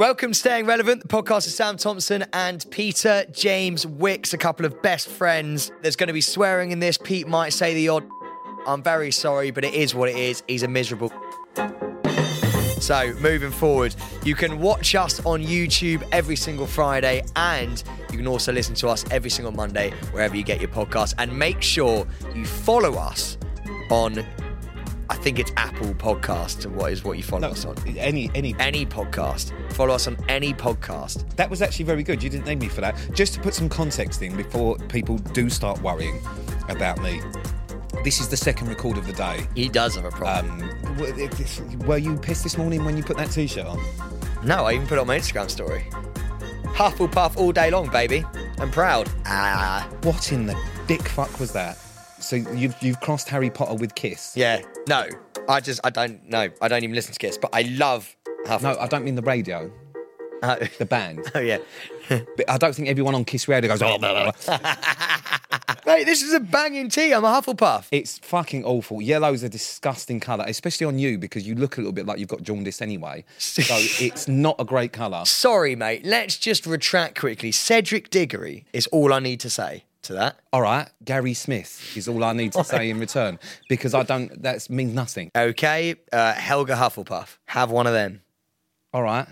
Welcome to Staying Relevant, the podcast of Sam Thompson and Peter James Wicks, a couple of best friends. There's going to be swearing in this. Pete might say the odd. I'm very sorry, but it is what it is. He's a miserable. So, moving forward, you can watch us on YouTube every single Friday and you can also listen to us every single Monday wherever you get your podcast. And make sure you follow us on, I think it's Apple Podcasts, and what is what you follow us on. Any, any. Any podcast. Follow us on any podcast. That was actually very good. You didn't name me for that. Just to put some context in before people do start worrying about me. This is the second record of the day. He does have a problem. Um, were you pissed this morning when you put that t-shirt on? no, I even put it on my Instagram story. Hufflepuff all day long, baby. I'm proud. Ah. What in the dick fuck was that? So you've you've crossed Harry Potter with Kiss? Yeah. No, I just, I don't know. I don't even listen to Kiss, but I love Hufflepuff. No, I don't mean the radio, Oh, the band. oh yeah. But I don't think everyone on Kiss Radio goes. Oh, blah, blah." Mate, this is a banging tea. I'm a Hufflepuff. It's fucking awful. Yellow's a disgusting colour, especially on you because you look a little bit like you've got jaundice anyway. So it's not a great colour. Sorry, mate. Let's just retract quickly. Cedric Diggory is all I need to say to that. All right, Gary Smith is all I need to say in return because I don't. That means nothing. Okay, uh, Helga Hufflepuff. Have one of them. All right,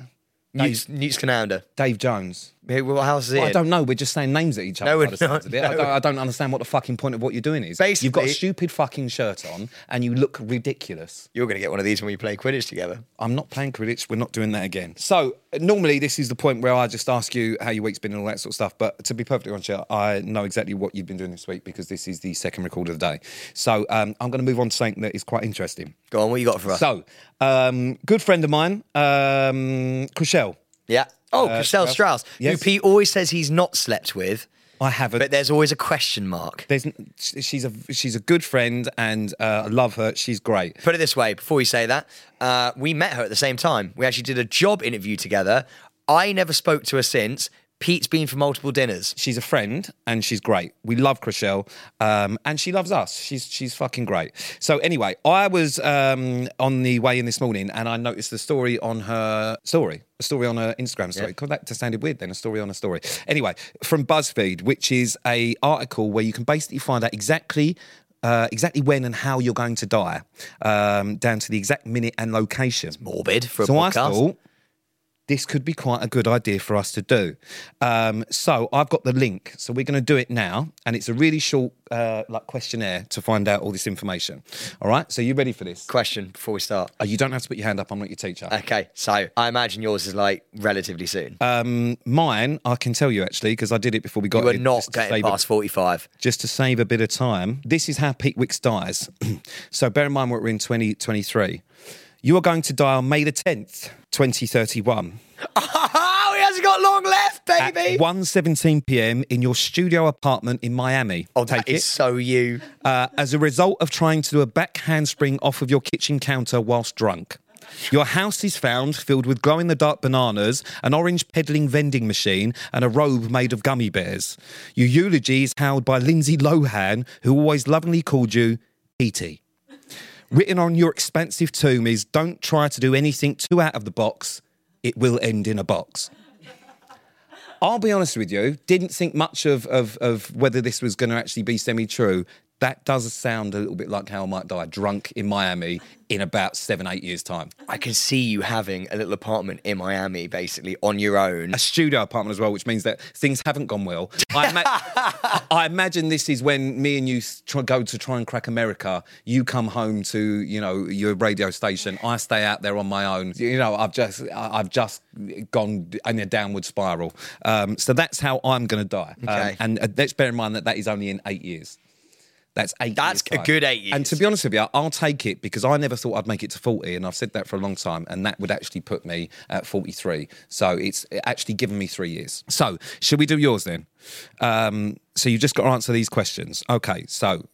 Newt, Newt Scamander. Dave Jones. House is it? I don't know. We're just saying names at each other. No, by we're the sounds not. of it. I, don't, I don't understand what the fucking point of what you're doing is. you've got a stupid fucking shirt on and you look ridiculous. You're going to get one of these when we play Quidditch together. I'm not playing Quidditch. We're not doing that again. So normally this is the point where I just ask you how your week's been and all that sort of stuff. But to be perfectly honest, I know exactly what you've been doing this week because this is the second record of the day. So um, I'm going to move on to something that is quite interesting. Go on, what you got for us? So, um, good friend of mine, um, Chriselle. Yeah. Oh, Uh, Chriselle Strauss. Strauss, Yes. who Pete always says he's not slept with, I haven't. but there's always a question mark. There's, she's a she's a good friend, and uh, I love her. She's great. Put it this way, before we say that, uh, we met her at the same time. We actually did a job interview together. I never spoke to her since. Pete's been for multiple dinners. She's a friend, and she's great. We love Chriselle, um, and she loves us. She's she's fucking great. So anyway, I was um, on the way in this morning, and I noticed the story on her story, a story on her Instagram story. God, that just sounded weird. Then a story on a story. Anyway, from BuzzFeed, which is a article where you can basically find out exactly. Uh, exactly when and how you're going to die, um, down to the exact minute and location. Morbid for a so I podcast. thought this could be quite a good idea for us to do. Um, so I've got the link. So we're going to do it now, and it's a really short uh, like questionnaire to find out all this information. All right. So you ready for this? Question before we start. Uh, you don't have to put your hand up. I'm not your teacher. Okay, so I imagine yours is like relatively soon. Um, mine, I can tell you actually because I did it before we got you are here, not getting save a- past 45. just to save a bit of time, this is how Pete Wicks dies. so bear in mind what we're in 2023. You are going to die on May the 10th, 2031. Oh, he hasn't got long left, At baby. 1.17 p.m. in your studio apartment in Miami. Oh, Take that is it. so you. Uh, as a result of trying to do a back handspring off of your kitchen counter whilst drunk. Your house is found filled with glow in the dark bananas, an orange peddling vending machine, and a robe made of gummy bears. Your eulogy is held by Lindsay Lohan, who always lovingly called you Petey. Written on your expensive tomb is Don't try to do anything too out of the box, it will end in a box. I'll be honest with you, didn't think much of, of, of whether this was going to actually be semi true. That does sound a little bit like how I might die drunk in Miami in about seven, eight years' time. I can see you having a little apartment in Miami, basically on your own. A studio apartment as well, which means that things haven't gone well. I, ima- I imagine this is when me and you try, go to try and crack America. You come home to you know your radio station. I stay out there on my own. You know, I've just I've just gone in a downward spiral. Um, so that's how I'm going to die. Um, and uh, let's bear in mind that that is only in eight years. That's eight. That's a good eight years. And to be honest with you, I'll take it because I never thought I'd make it to 40, and I've said that for a long time, and that would actually put me at 43. So it's actually given me three years. So should we do yours then? Um, so you just got to answer these questions. Okay. So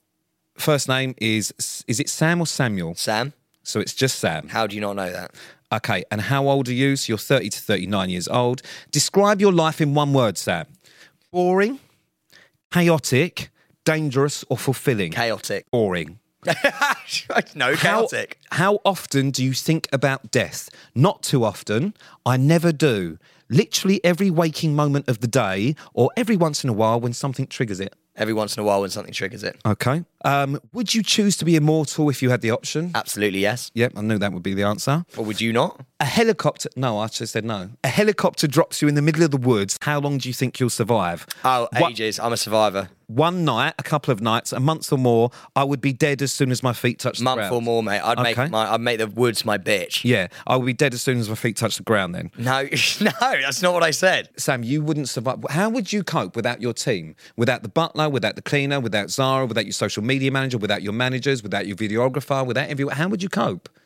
first name is is it Sam or Samuel? Sam, So it's just Sam. how do you not know that? Okay. And how old are you? So you're 30 to 39 years old. Describe your life in one word, Sam. Boring, chaotic, dangerous, or fulfilling. Chaotic. Boring. no, How, how often do you think about death? Not too often. I never do. Literally every waking moment of the day, or every once in a while when something triggers it. Every once in a while when something triggers it. Okay. Um, would you choose to be immortal if you had the option? Absolutely yes. Yep, I knew that would be the answer. Or would you not? A helicopter. No, I just said no. A helicopter drops you in the middle of the woods. How long do you think you'll survive? Oh, What- ages. I'm a survivor. One night, a couple of nights, a month or more. I would be dead as soon as my feet touch the ground. Month ground. or more, mate. I'd Okay. make my I'd make the woods my bitch. Yeah, I would be dead as soon as my feet touch the ground. Then, No, no, that's not what I said. Sam, you wouldn't survive. How would you cope without your team? Without the butler, without the cleaner, without Zara, without your social media manager, without your managers, without your videographer, without everyone? How would you cope?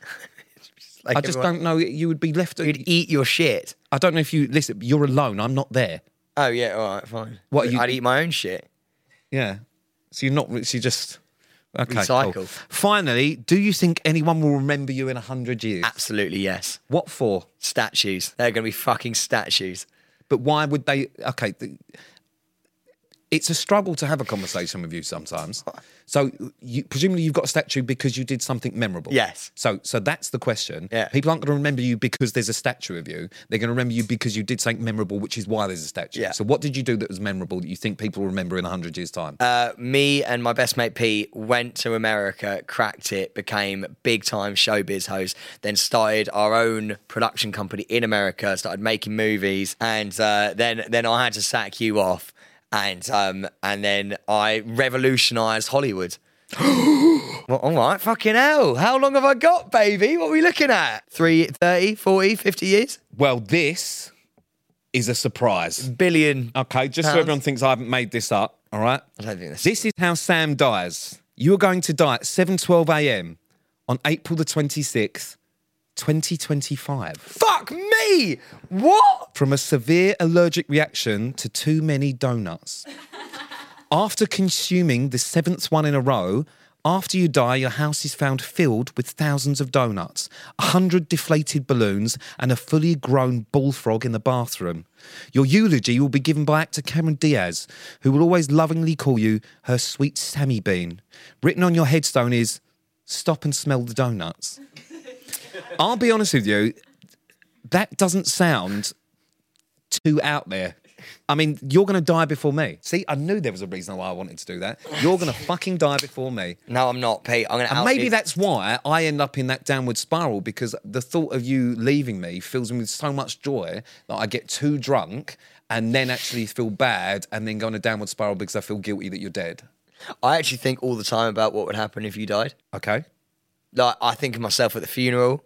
Like I just everyone- don't know. You would be left. You'd eat your shit. I don't know if you listen. You're alone. I'm not there. Oh yeah, all right, fine. What you- I'd eat my own shit. Yeah. So you're not. So you just. Okay. Recycle. cool. Finally, do you think anyone will remember you in a hundred years? Absolutely yes. What for? Statues. They're gonna be fucking statues. But why would they? Okay, th- it's a struggle to have a conversation with you sometimes. So, you, presumably, you've got a statue because you did something memorable. Yes. So, so that's the question. Yeah. People aren't going to remember you because there's a statue of you. They're going to remember you because you did something memorable, which is why there's a statue. Yeah. So, what did you do that was memorable that you think people will remember in a hundred years' time? Uh, me and my best mate Pete went to America, cracked it, became big time showbiz hosts, then started our own production company in America, started making movies, and uh, then then I had to sack you off, and um, and then I revolutionised Hollywood. well, all right, fucking hell. How long have I got, baby? What are we looking at? Three, 30, 40, 50 years? well, this is a surprise. Billion. Okay, just so everyone thinks I haven't made this up. All right. I don't think this. This is how Sam dies. You are going to die at 7:12 a.m. on April the 26th, 2025, Fuck me! What? from a severe allergic reaction to too many donuts. After consuming the seventh one in a row, after you die, your house is found filled with thousands of donuts, a hundred deflated balloons, and a fully grown bullfrog in the bathroom. Your eulogy will be given by actor Cameron Diaz, who will always lovingly call you her sweet Sammy Bean. Written on your headstone is "Stop and smell the donuts." I'll be honest with you, that doesn't sound too out there. I mean, you're going to die before me. See, I knew there was a reason why I wanted to do that. You're going to fucking die before me. No, I'm not, Pete. I'm gonna And maybe you. that's why I end up in that downward spiral because the thought of you leaving me fills me with so much joy that I get too drunk and then actually feel bad and then go on a downward spiral because I feel guilty that you're dead. I actually think all the time about what would happen if you died. Okay? Like, I think of myself at the funeral.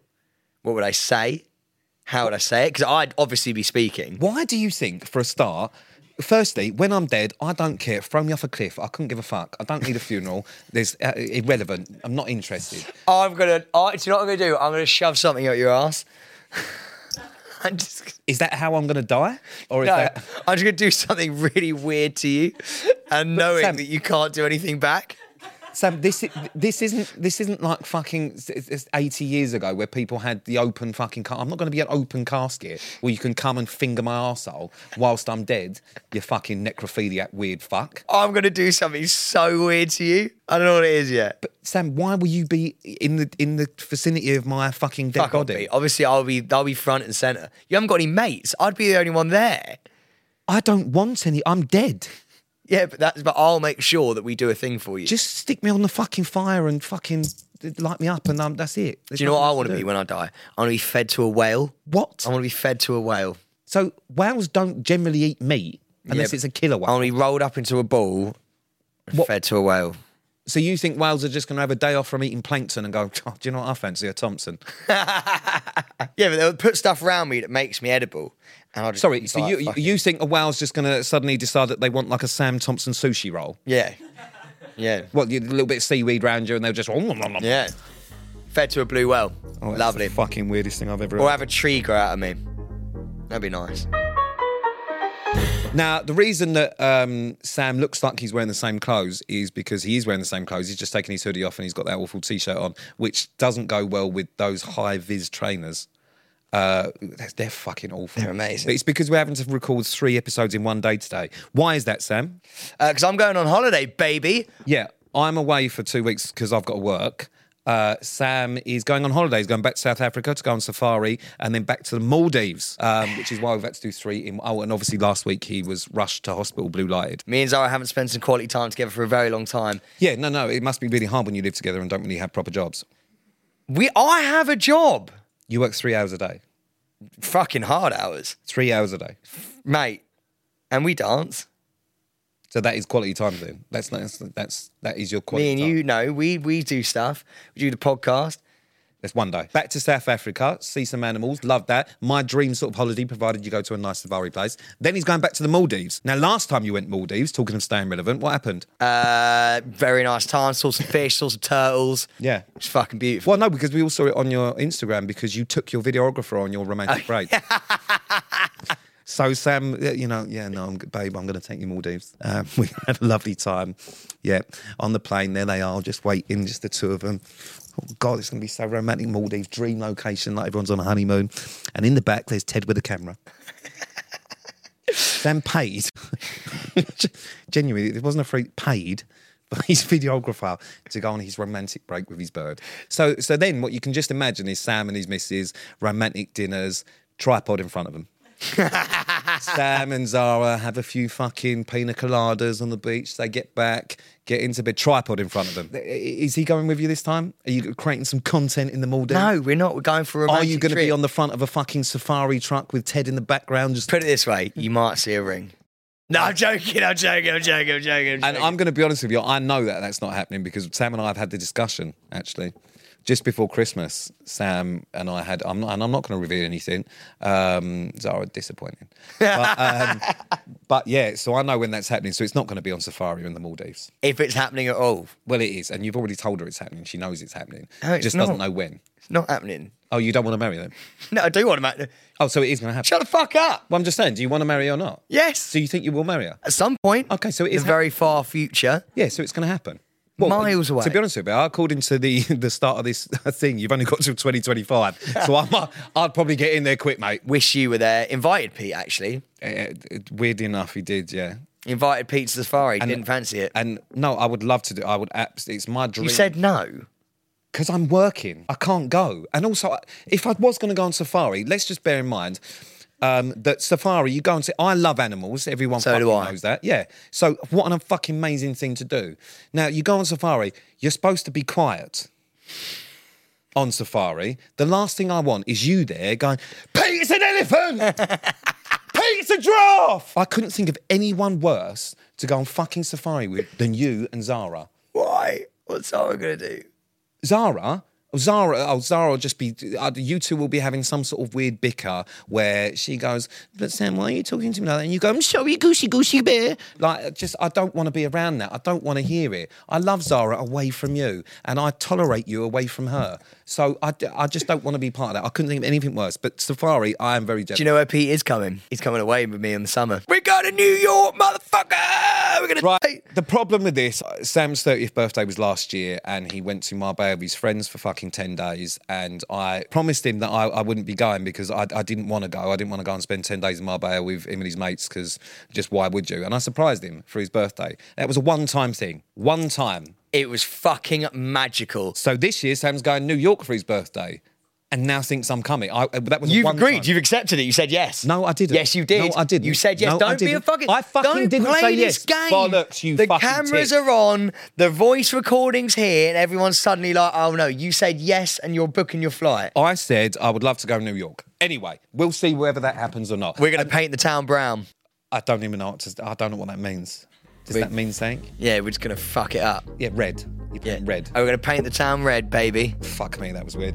What would I say? How would I say it? Because I'd obviously be speaking. Why do you think, for a start, firstly, when I'm dead, I don't care. Throw me off a cliff. I couldn't give a fuck. I don't need a funeral. There's uh, irrelevant. I'm not interested. I'm gonna. Do you know what I'm gonna do? I'm gonna shove something up your ass. I'm just. Is that how I'm going to die? Or is No, that. I'm just gonna do something really weird to you, and knowing Sam- that you can't do anything back. Sam, this this isn't this isn't like fucking eighty years ago where people had the open fucking. Ca- I'm not going to be an open casket where you can come and finger my arsehole whilst I'm dead. You fucking necrophiliac weird fuck. I'm gonna do something so weird to you. I don't know what it is yet. But Sam, why will you be in the in the vicinity of my fucking dead Fuck body? Obviously, I'll be. I'll be front and center. You haven't got any mates. I'd be the only one there. I don't want any. I'm dead. Yeah, but that's. But I'll make sure that we do a thing for you. Just stick me on the fucking fire and fucking light me up, and um, that's it. There's do you know what I want to do. be when I die? I want to be fed to a whale. What? I want to be fed to a whale. So whales don't generally eat meat unless but it's a killer whale. I want to be rolled up into a ball, and What- fed to a whale. So you think whales are just going to have a day off from eating plankton and go, oh, do you know what I fancy? A Thompson. Yeah, but they'll put stuff around me that makes me edible, and I'll just. Sorry, so you "Fuck you think a whale's just going to suddenly decide that they want like a Sam Thompson sushi roll? Yeah, yeah, What, a little bit of seaweed around you and they'll just... yeah. Fed to a blue whale. Oh, Lovely. fucking weirdest thing I've ever Or heard. have a tree grow out of me. That'd be nice. Now, the reason that um, Sam looks like he's wearing the same clothes is because he is wearing the same clothes. He's just taken his hoodie off and he's got that awful t-shirt on, which doesn't go well with those high-vis trainers. Uh, they're, fucking awful. They're amazing. It's because we're having to record three episodes in one day today. Why is that, Sam? Because I'm going on holiday, baby. Yeah. I'm away for two weeks because I've got to work. Uh, Sam is going on holidays, going back to South Africa to go on safari, and then back to the Maldives, um, which is why we've had to do three. In, oh, and obviously last week he was rushed to hospital, blue lighted. Me and Zara haven't spent some quality time together for a very long time. Yeah, no, no, it must be really hard when you live together and don't really have proper jobs. We, I have a job. You work three hours a day, Fucking hard hours, three hours a day. mate. And we dance. So that is quality time then. That's that's that's that is your quality. Me and time. you know, we we do stuff. We do the podcast. That's one day. Back to South Africa, see some animals, love that. My dream sort of holiday, provided you go to a nice safari place. Then he's going back to the Maldives. Now, last time you went Maldives, talking of staying relevant, what happened? Uh, very nice time. Saw some fish. Saw some turtles. Yeah. It's fucking beautiful. Well, no, because we all saw it on your Instagram because you took your videographer on your romantic break. So Sam, you know, yeah, no, I'm, babe, I'm going to take you Maldives. Um, we had a lovely time. Yeah, on the plane, there they are, just waiting, just the two of them. Oh God, it's going to be so romantic. Maldives, dream location, like everyone's on a honeymoon. And in the back, there's Ted with a camera. Sam paid. Genuinely, it wasn't a free paid his videographer to go on his romantic break with his bird. So, so then what you can just imagine is Sam and his missus, romantic dinners, tripod in front of them. Sam and Zara have a few fucking pina coladas on the beach. They get back, get into bed, tripod in front of them. Is he going with you this time? Are you creating some content in the Maldives? No, we're not. We're going for a Are you going to be on the front of a fucking safari truck with Ted in the background? Just Put it this way: you might see a ring. No, I'm joking. I'm joking. I'm joking. I'm joking. I'm and joking. I'm going to be honest with you. I know that that's not happening because Sam and I have had the discussion actually. Just before Christmas, Sam and I had, I'm not, and I'm not going to reveal anything. Um, Zara, disappointing. But, um, but yeah, so I know when that's happening. So it's not going to be on safari in the Maldives. if it's happening at all, Well, it is. And you've already told her it's happening. She knows it's happening. No, it's just doesn't know when. it's not happening. Oh, you don't want to marry them? No, I do want to marry. Oh, so it is going to happen. Shut the fuck up. Well, I'm just saying, do you want to marry her or not? Yes. Do you think you will marry her? At some point. Okay, so it is in is the very far future. Yeah, so it's going to happen. Miles away. To be honest with you, according to the the start of this thing, you've only got till 2025. so I'm, I'd probably get in there quick, mate. Wish you were there. Invited Pete actually. Uh, weird enough, he did, yeah. Invited Pete to the safari. He didn't fancy it. And no, I would love to do. I would absolutely. It's my dream. you said no. because I'm working, I can't go. And also, if I was going to go on safari, let's just bear in mind. Um, that safari, you go and say, I love animals. Everyone So fucking knows that. Yeah. So what an fucking amazing thing to do. Now you go on safari. You're supposed to be quiet on safari. The last thing I want is you there going, it's an elephant. It's a giraffe. I couldn't think of anyone worse to go on fucking safari with than you and Zara. Why? What's Zara gonna do? Zara, Zara, oh, Zara will just be, uh, you two will be having some sort of weird bicker where she goes, But Sam, why are you talking to me like that? And you go, I'm sorry, goosey, goosey bear. Like, just, I don't want to be around that. I don't want to hear it. I love Zara away from you and I tolerate you away from her. So I, I just don't want to be part of that. I couldn't think of anything worse. But Safari, I am very jealous. Do you know where Pete is coming? He's coming away with me in the summer. We're going to New York, motherfucker. We're gonna Right. The problem with this, Sam's 30th birthday was last year, and he went to Marbella with his friends for fucking 10 days. And I promised him that I, I wouldn't be going because I, I didn't want to go. I didn't want to go and spend 10 days in Marbella with him and his mates because just why would you? And I surprised him for his birthday. That was a one time thing. One time. It was fucking magical. So this year, Sam's going to New York for his birthday and now thinks I'm coming. I, uh, that was You've agreed. time. You've accepted it. You said yes. No, I didn't. Yes, you did. No, I didn't. You said yes. No, don't be a fucking. I fucking don't didn't play say this yes. game. Bollocks, you the cameras tit. are on. The voice recording's here, and everyone's suddenly like, "Oh no!" You said yes, and you're booking your flight. I said I would love to go to New York. Anyway, we'll see whether that happens or not. We're gonna paint the town brown. I don't even know what to, I don't know what that means. Does We- that mean something? Yeah, we're just gonna fuck it up. Yeah, red. You Yeah, red. Oh, we're gonna paint the town red, baby. Fuck me, that was weird.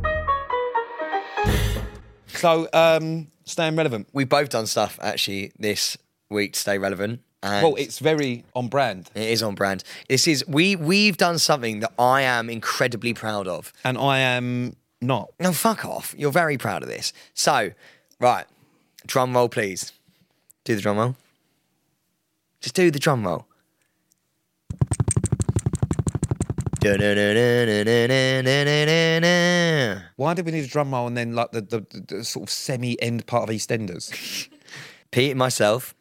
So, um, staying relevant. We've both done stuff actually this week to stay relevant. And Well, it's very on brand, it is on brand. This is we we've done something that I am incredibly proud of. and I am not. No, fuck off. You're very proud of this. So, right, drum roll, please. Do the drum roll. Just do the drum roll. Why did we need a drum roll and then like the, the, the, the sort of semi end part of EastEnders? Pete and myself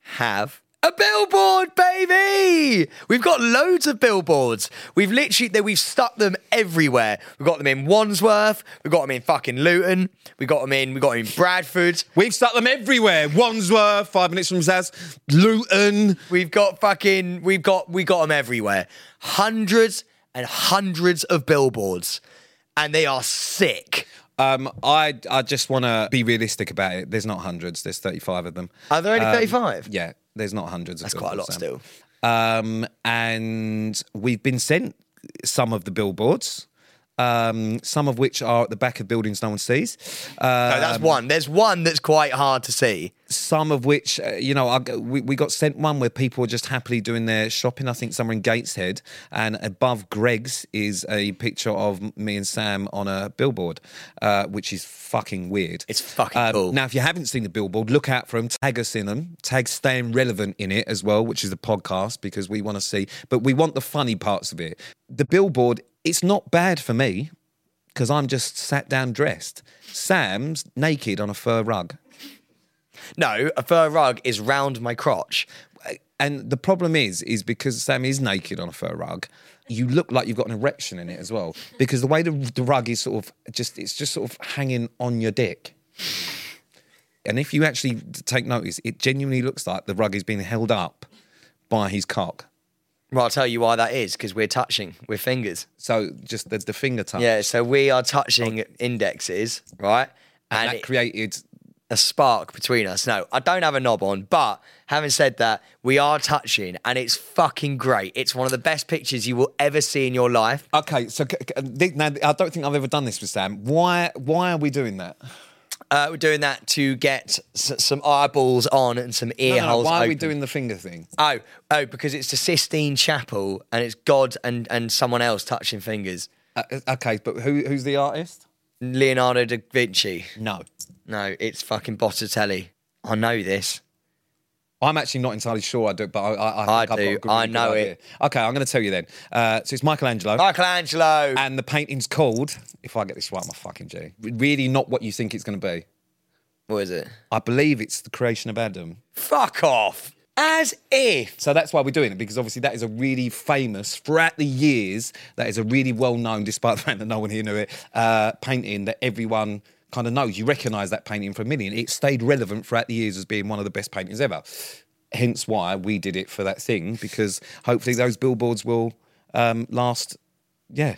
have A billboard, baby! We've got loads of billboards. We've literally we've stuck them everywhere. We've got them in Wandsworth. We've got them in fucking Luton. We got them in. We got them in Bradford. We've stuck them everywhere. Wandsworth, five minutes from Zaz, Luton. We've got fucking. We've got we got them everywhere. Hundreds and hundreds of billboards, and they are sick. Um, I I just want to be realistic about it. There's not hundreds. There's 35 of them. Are there only Um, 35? Yeah, there's not hundreds. That's quite a lot still. Um, and we've been sent some of the billboards. Um, some of which are at the back of buildings no one sees. Uh, No, that's one. There's one that's quite hard to see. some of which, uh, you know, I, we, we got sent one where people were just happily doing their shopping. I think somewhere in Gateshead, and above Greggs is a picture of me and Sam on a billboard, uh, which is fucking weird. It's fucking Um, cool. Now, if you haven't seen the billboard, look out for them. Tag us in them. Tag staying relevant in it as well, which is the podcast because we want to see. But we want the funny parts of it. The billboard, it's not bad for me because I'm just sat down dressed. Sam's naked on a fur rug. No, a fur rug is round my crotch. And the problem is, is because Sam is naked on a fur rug, you look like you've got an erection in it as well. Because the way the, the rug is sort of just, it's just sort of hanging on your dick. And if you actually take notice, it genuinely looks like the rug is being held up by his cock. Well, I'll tell you why that is because we're touching with fingers. So just the, the finger touch. Yeah, so we are touching oh. indexes, right? And, that it- created. a spark between us. No, I don't have a knob on, but having said that, we are touching and it's fucking great. It's one of the best pictures you will ever see in your life. Okay, so c- c- th- now I don't think I've ever done this with Sam. Why? Why are we doing that? Uh, we're doing that to get s- some eyeballs on and some ear No, no, holes. why are we doing the finger thing? Oh, oh, because it's the Sistine Chapel and it's God and, and someone else touching fingers. Uh, okay, but who, who's the artist? Leonardo da Vinci. No. No, it's fucking Botticelli. I know this. I'm actually not entirely sure I do, but I, I, I, I think I've got do. good- I know it. Okay, I'm going to tell you then. Uh, so it's Michelangelo, Michelangelo. and the painting's called, if I get this right, my fucking G, really not what you think it's going to be. what is it? I believe it's the creation of Adam. Fuck off. As if. So that's why we're doing it because obviously that is a really famous throughout the years. That is a really well known, despite the fact that no one here knew it, uh, painting that everyone kind of knows. You recognise that painting for a million. It stayed relevant throughout the years as being one of the best paintings ever. Hence why we did it for that thing because hopefully those billboards will um, last. Yeah,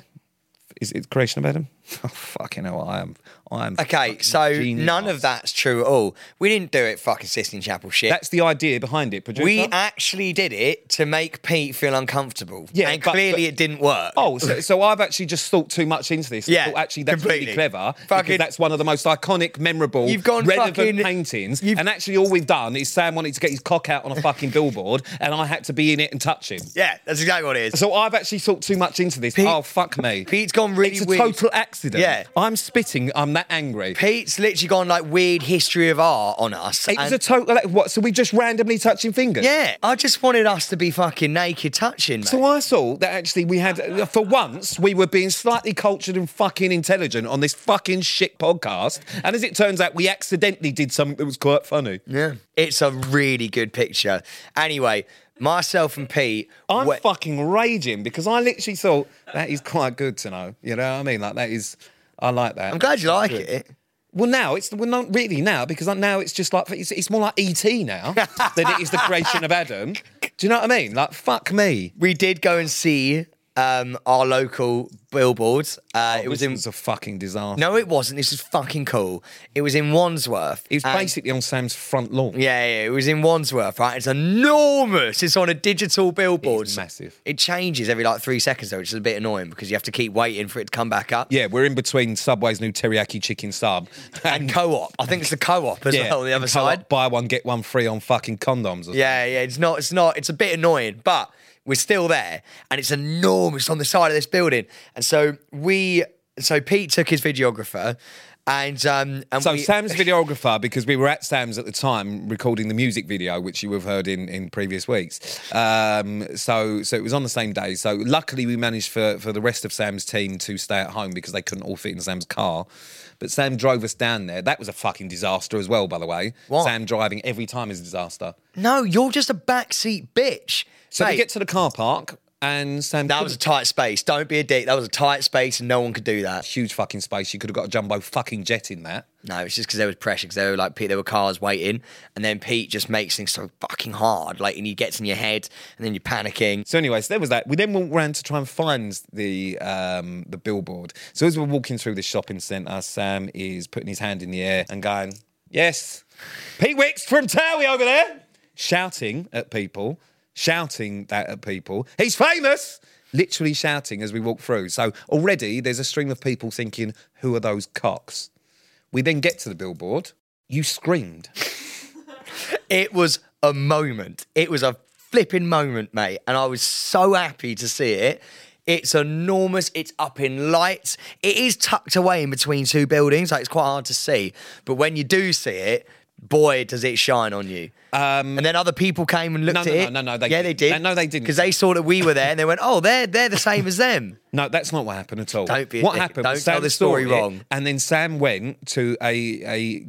is it creation of Adam? Oh fucking hell! I am. I am. Okay, so genius. none of that's true at all. We didn't do it fucking Sistine Chapel shit. That's the idea behind it, producer. we actually did it to make Pete feel uncomfortable. Yeah, and but- clearly but- it didn't work. Oh, so, so I've actually just thought too much into this. Yeah, actually that's completely. really clever Fucking- that's one of the most iconic, memorable, You've gone relevant fucking- paintings. you've- And actually, all we've done is Sam wanted to get his cock out on a fucking billboard, and I had to be in it and touch him. Yeah, that's exactly what it is. So I've actually thought too much into this. Pete- oh fuck me! Pete's gone really it's a weird. total accident. Yeah. I'm spitting. I'm that angry. Pete's literally gone like weird history of art on us. it was a total. Like, what? So we just randomly touching fingers? yeah, I just wanted us to be fucking naked touching, mate. So I saw that actually we had, for once, we were being slightly cultured and fucking intelligent on this fucking shit podcast. And as it turns out, we accidentally did something that was quite funny. yeah, it's a really good picture. Anyway, myself and Pete. I'm we- fucking raging because I literally thought that is quite good to know. You know what I mean? Like that is, I like that. I'm glad you like it. Well, now it's well, not really now because now it's just like it's, it's more like ET now than it is the creation of Adam. Do you know what I mean? Like fuck me. We did go and see um, our local billboards. Uh, it was This in. was a fucking disaster. No, it wasn't. This is fucking cool. It was in Wandsworth. it was and- basically on Sam's front lawn. Yeah, yeah, it was in Wandsworth, right? It's enormous. It's on a digital billboard. It's massive. It changes every like three seconds though, which is a bit annoying because you have to keep waiting for it to come back up. Yeah, we're in between Subway's new teriyaki chicken sub And co-op. I think it's the co-op as well on the other co-op, side. Buy one get one free on fucking condoms. Or Yeah, yeah. It's not. It's not. It's a bit annoying, but we're still there, and it's enormous on the side of this building. And so we. So Pete took his videographer. And um, and So we, Sam's videographer, because we were at Sam's at the time recording the music video, which you have heard in, in previous weeks. Um, so so it was on the same day. So luckily we managed for, for the rest of Sam's team to stay at home because they couldn't all fit in Sam's car. But Sam drove us down there. That was a fucking disaster as well, by the way. What? Sam driving every time is a disaster. no, you're just a backseat bitch. So we get to the car park and Sam that was a tight space. Don't be a dick. That was a tight space, and no one could do that. huge fucking space. You could have got a jumbo fucking jet in that. No, it's just because there was pressure. Because there were like Pete, there were cars waiting, and then Pete just makes things so fucking hard. Like, and he gets in your head, and then you're panicking. So, anyways, there was that. We then walked around to try and find the um, the billboard. So as we're walking through the shopping centre, Sam is putting his hand in the air and going, "Yes, Pete Wicks from Towie over there," shouting at people, shouting that at people. He's famous. Literally shouting as we walk through. So already there's a stream of people thinking, "Who are those cocks?" We then get to the billboard. You screamed. It was a moment. It was a flipping moment, mate. And I was so happy to see it. It's enormous. It's up in lights. It is tucked away in between two buildings. Like it's quite hard to see. But when you do see it, boy, does it shine on you. and then other people came and looked Um, no, at no, it. no, no, they yeah, they didn't. did. No, they didn't. Because they saw that we were there and they went, oh, they're, they're the same as them. No, that's not what happened at all. Don't be what happened? Don't was tell Sam the story saw it, wrong. And then Sam went to a a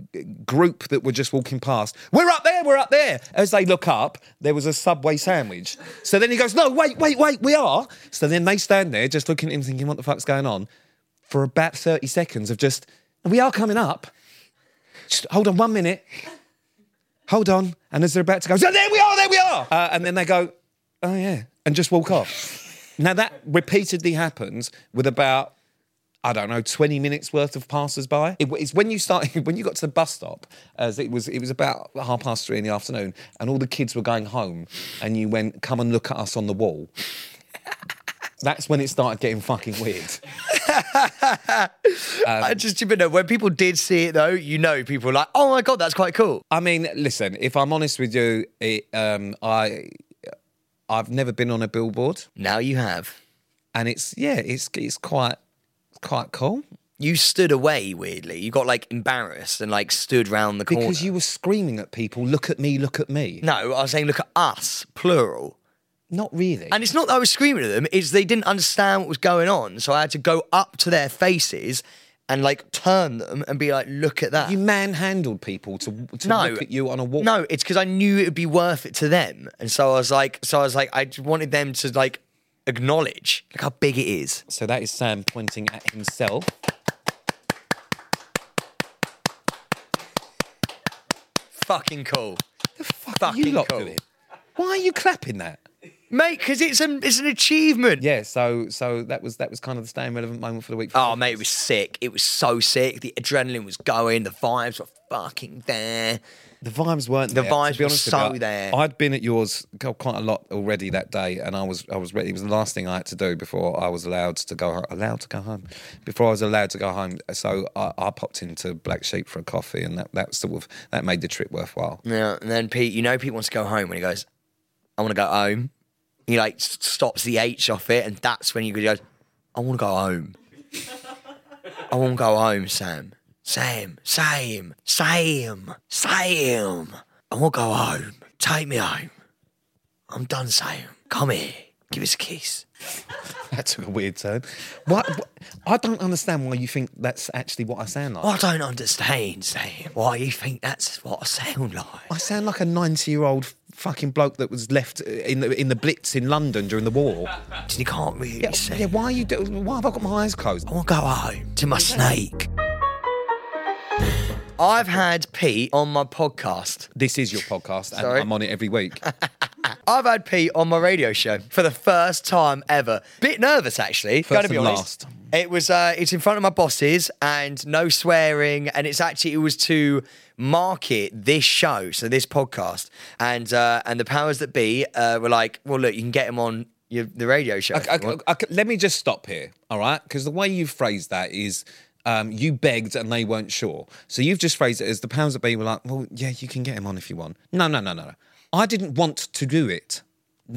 group that were just walking past. We're up there. We're up there. As they look up, there was a Subway sandwich. So then he goes, "No, wait, wait, wait. We are." So then they stand there, just looking at him, thinking, "What the fuck's going on?" For about thirty seconds of just, "We are coming up." Hold on one minute. Hold on. And as they're about to go, so there we are, there we are. Uh, and then they go, oh yeah, and just walk off. now that repeatedly happens with about, I don't know, 20 minutes worth of passers-by. It- it's when you started, when you got to the bus stop, as it was, it was about half past three in the afternoon, and all the kids were going home, and you went, come and look at us on the wall. That's when it started getting fucking weird. I just, you know, when people did see it though, you know, people were like, oh my God, that's quite cool. I mean, listen, if I'm honest with you, it, um, I, I've never been on a billboard. Now you have. and it's yeah, it's it's quite quite cool You stood away weirdly. You got like embarrassed and like stood round the corner. because you were screaming at people, "Look at me, look at me." No, I was saying, look at us, plural. Not really. And it's not that I was screaming at them, it's they didn't understand what was going on. So I had to go up to their faces and like turn them and be like, look at that. you manhandled people to to no, look at you on a wall. No, it's because I knew it would be worth it to them. And so I was like, so I was like, I just wanted them to like acknowledge look how big it is. So that is Sam pointing at himself. Fucking cool. The Fuck Fucking you lot cool. doing? Why are you clapping that? Mate, because it's an it's an achievement. Yeah. So so that was that was kind of the staying relevant moment for the week. Oh mate, it was sick. It was so sick. The adrenaline was going. The vibes were fucking there. The vibes weren't The there. vibes to be were honest with so you. there. I'd been at yours quite a lot already that day, and I was I was ready. It was the last thing I had to do before I was allowed to go ho- allowed to go home. Before I was allowed to go home, so I, I popped into Black Sheep for a coffee, and that that sort of that made the trip worthwhile. Yeah, and then Pete, you know, Pete wants to go home when he goes, I want to go home. He like stops the H off it, and that's when he goes, I want to go home. I want to go home, Sam. Sam, Sam, Sam, Sam. I want to go home. Take me home. I'm done, Sam. Come here. Give us a kiss. That took a weird turn. What, what- I don't understand why you think that's actually what I sound like. I don't understand, Sam. Why you think that's what I sound like? I sound like a ninety-year-old fucking bloke that was left in the in the Blitz in London during the war. You can't really see. Yeah, why are you? Do, why have I got my eyes closed? I want to go home to my snake. I've had Pete on my podcast. This is your podcast, and Sorry. I'm on it every week. I've had Pete on my radio show for the first time ever. Bit nervous actually. First gotta be and honest. last. It was uh, it's in front of my bosses and no swearing, and it's actually it was to market this show, so this podcast, and uh, and the powers that be uh, were like, well, look, you can get him on your, the radio show. if I- you. I- I- let me just stop here, all right? Because the way you phrased that is um, you begged and they weren't sure. So you've just phrased it as the powers that be were like, well, yeah, you can get him on if you want. No, no, no, no, no. I didn't want to do it.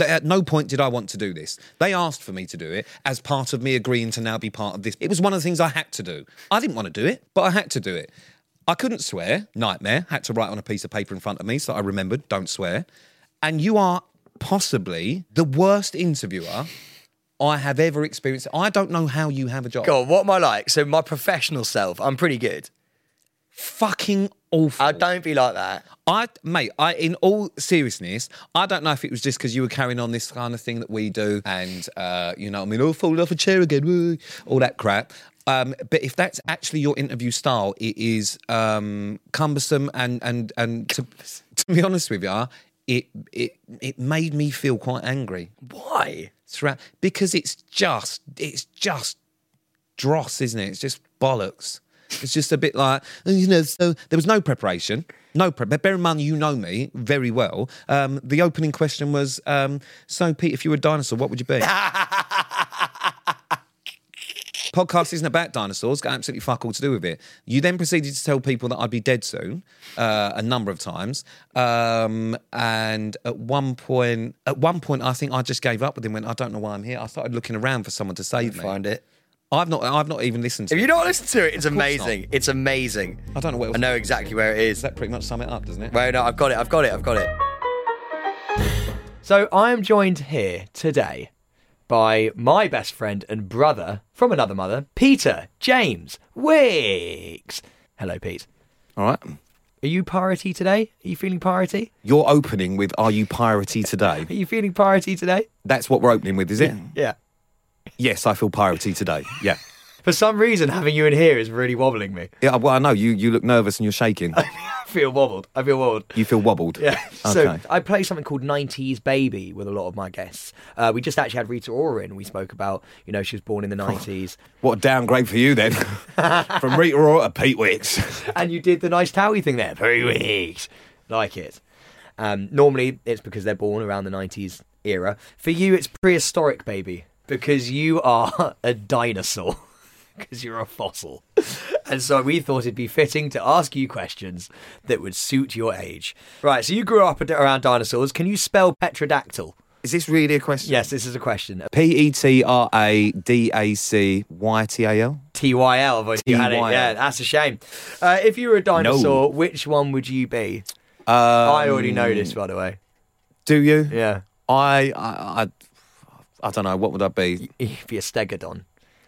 At no point did I want to do this. They asked for me to do it as part of me agreeing to now be part of this. It was one of the things I had to do. I didn't want to do it, but I had to do it. I couldn't swear, nightmare. Had to write on a piece of paper in front of me so I remembered, don't swear. And you are possibly the worst interviewer I have ever experienced. I don't know how you have a job. Go on, what am I like? So my professional self, I'm pretty good. Fucking awful. I don't be like that. I, mate, I, in all seriousness, I don't know if it was just because you were carrying on this kind of thing that we do, and uh, you know, I mean, oh, falling off a chair again, woo, all that crap. Um, but if that's actually your interview style, it is um, cumbersome, and and and to, to be honest with you, it it it made me feel quite angry Why? throughout because it's just it's just dross, isn't it? It's just bollocks. It's just a bit like "Oh, you know. So there was no preparation, no prep. But bear in mind, you know me very well. Um, the opening question was, um, "So Pete, if you were a dinosaur, what would you be?" Podcast isn't about dinosaurs. Got absolutely fuck all to do with it. You then proceeded to tell people that I'd be dead soon, uh, a number of times. Um, and at one point, at one point, I think I just gave up with him. Went, I don't know why I'm here. I started looking around for someone to save me. Find it. I've not. I've not even listened to If it. you don't listen to it, it's course amazing. It's amazing. I don't know what. Else. I know exactly where it is. Does that pretty much sum it up, doesn't it? Well, no, I've got it. I've got it. I've got it. So I am joined here today by my best friend and brother from another mother, Peter James Wicks. Hello, Pete. All right. Are you priority today? Are you feeling priority? You're opening with "Are you piratey today?" Are you feeling priority today? That's what we're opening with, is it? Yeah. Yes, I feel piratey today. Yeah. For some reason, having you in here is really wobbling me. Yeah. Well, I know you. You look nervous and you're shaking. I feel wobbled. I feel wobbled. You feel wobbled. Yeah. So I play something called 90s Baby with a lot of my guests. Uh, we just actually had Rita Ora in. We spoke about, you know, she was born in the 90s. What a downgrade for you then. From Rita Ora to Pete Wicks. and you did the nice Towie thing there. Pete Wicks. Like it. Um, normally, it's because they're born around the 90s era. For you, it's prehistoric, baby, because you are a dinosaur. Because you're a fossil. And so we thought it'd be fitting to ask you questions that would suit your age. Right, so you grew up around dinosaurs. Can you spell petrodactyl? Is this really a question? Yes, this is a question. P E T R A D A C Y T A L. TYL, if you had it. Yeah, that's a shame. Uh, if you were a dinosaur, which one would you be? Um, I already know this, by the way. Do you? Yeah. I, I, I, I don't know. What would that be? If you're stegodon.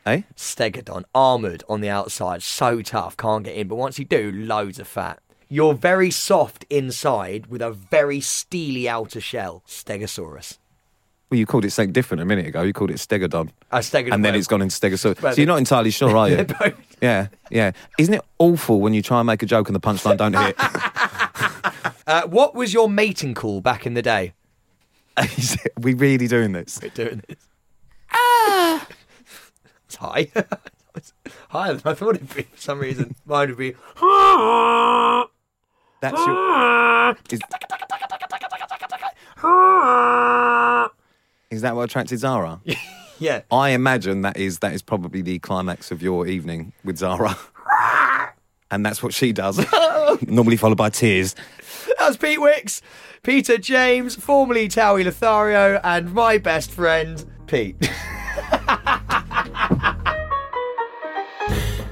Eh? Stegodon, armoured on the outside, so tough, can't get in. But once you do, loads of fat. You're very soft inside with a very steely outer shell. Stegosaurus. Well, you called it something different a minute ago. You called it Stegodon. A stegodon. And then well, it's gone into Stegosaurus. well, So you're not entirely sure, are you? yeah, yeah. Isn't it awful when you try and make a joke and the punchline don't hit? Uh, what was your mating call back in the day? Is it- Are we really doing this? We're doing this. Ah! It's high. It's higher than I thought it'd be for some reason. Mine would be. That's your. Is, is that what attracted Zara? Yeah. I imagine that is that is probably the climax of your evening with Zara. And that's what she does. Normally followed by tears. That was Pete Wicks, Peter James, formerly Towie Lothario, and my best friend, Pete.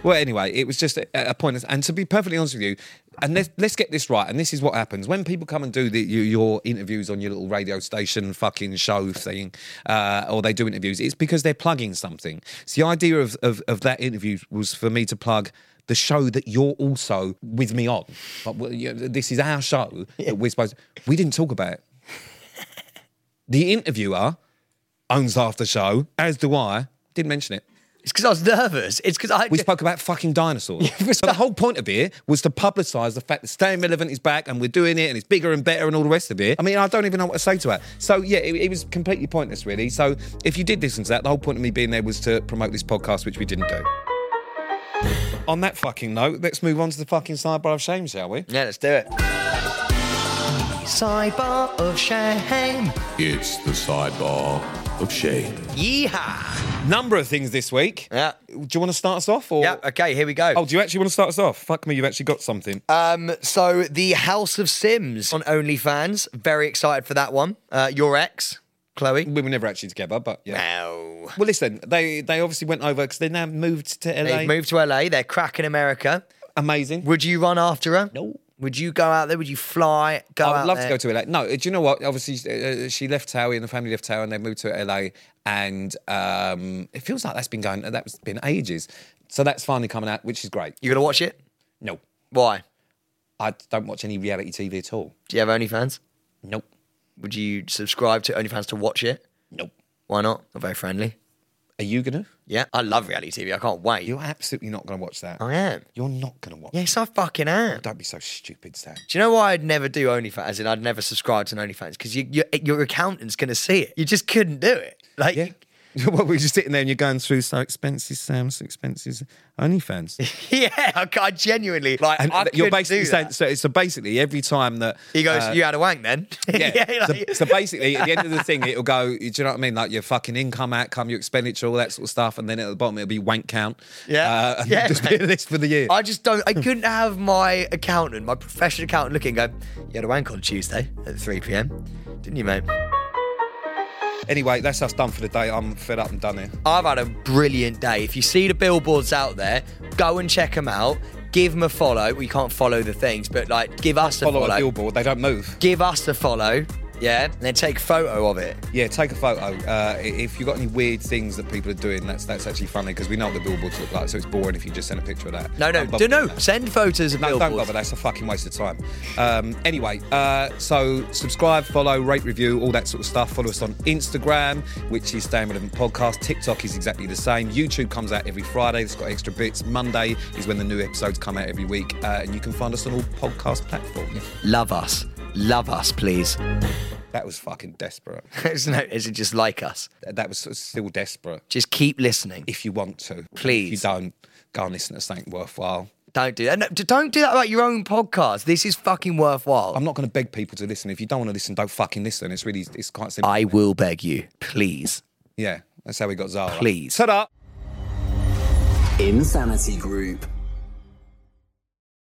Well, anyway, it was just a, a point. And to be perfectly honest with you, and let's, let's get this right. And this is what happens when people come and do the, your, your interviews on your little radio station fucking show thing, uh, or they do interviews. It's because they're plugging something. So the idea of, of, of that interview was for me to plug the show that you're also with me on. But well, you know, this is our show that we're supposed. We didn't talk about. it. The interviewer owns half the show, as do I. Didn't mention it. It's because I was nervous. It's because I. We spoke about fucking dinosaurs. the whole point of it was to publicise the fact that Staying Relevant is back and we're doing it and it's bigger and better and all the rest of it. I mean, I don't even know what to say to that. So yeah, it, it was completely pointless, really. So if you did listen to that, the whole point of me being there was to promote this podcast, which we didn't do. On that fucking note, let's move on to the fucking sidebar of shame, shall we? yeah, let's do it. Sidebar of shame. It's the sidebar of shame. Yeehaw. Number of things this week. Yeah. Do you want to start us off? Or? Yeah. Okay. Here we go. Oh, do you actually want to start us off? Fuck me, you've actually got something. Um. So the House of Sims on OnlyFans. Very excited for that one. Uh, your ex. Chloe? We were never actually together, but yeah. No. Well, listen, they they obviously went over because they now moved to LA. They've moved to LA. They're cracking America. Amazing. Would you run after her? No. Would you go out there? Would you fly? Go I would out love there? to go to LA. No, do you know what? Obviously, uh, she left Towie and the family left Towie and they moved to LA. And um, it feels like that's been going, that's been ages. So that's finally coming out, which is great. You gonna watch it? No, Why? I don't watch any reality TV at all. Do you have OnlyFans? Nope. Would you subscribe to OnlyFans to watch it? Nope. Why not? Not very friendly. Are you to? Yeah, I love reality TV. I can't wait. You're absolutely not to watch that. I am. You're not to watch Yes, I fucking am. Don't be so stupid, Sam. Do you know why I'd never do OnlyFans? As in, I'd never subscribe to an OnlyFans because you, you, your accountant's to see it. You just couldn't do it. Like, Yeah. well, we're just sitting there and you're going through so expensive, Sam, so expensive OnlyFans. yeah, I, I genuinely like. And I you're basically saying, so, so basically every time that He goes, uh, "You had a wank then." Yeah. like- so, so basically, at the end of the thing, it'll go. Do you know what I mean? Like your fucking income, outcome, your expenditure, all that sort of stuff, and then at the bottom it'll be wank count. Yeah. uh, and Yeah, just be a list for the year. I just don't. I couldn't have my accountant, my professional accountant, looking and go, "You had a wank on Tuesday at 3 p.m." Didn't you, mate? Anyway, that's us done for the day. I'm fed up and done here. I've had a brilliant day. If you see the billboards out there, go and check them out. Give them a follow. We can't follow the things, but like, give us a Follow follow. a billboard. They don't move. Give us a follow. Yeah, and then take a photo of it. Yeah, take a photo. Uh, if you've got any weird things that people are doing, that's that's actually funny because we know what the billboards look like. So it's boring if you just send a picture of that. No, no, bother no. that. Send photos of No, don't bother. That's a fucking waste of time. Um, anyway, uh, so subscribe, follow, rate, review, all that sort of stuff. Follow us on Instagram, which is Staying Relevant Podcast. TikTok is exactly the same. YouTube comes out every Friday. It's got extra bits. Monday is when the new episodes come out every week. Uh, and you can find us on all podcast platforms. Love us. Love us, please. That was fucking desperate. Isn't it? Is it just like us? That was still desperate. Just keep listening. If you want to. Please. If you don't, go and listen to something worthwhile. Don't do that. No, don't do that about your own podcast. This is fucking worthwhile. I'm not going to beg people to listen. If you don't want to listen, don't fucking listen. It's really, it's quite simple. I will beg you, please. yeah, that's how we got Zara. Please. Shut up. Insanity Group.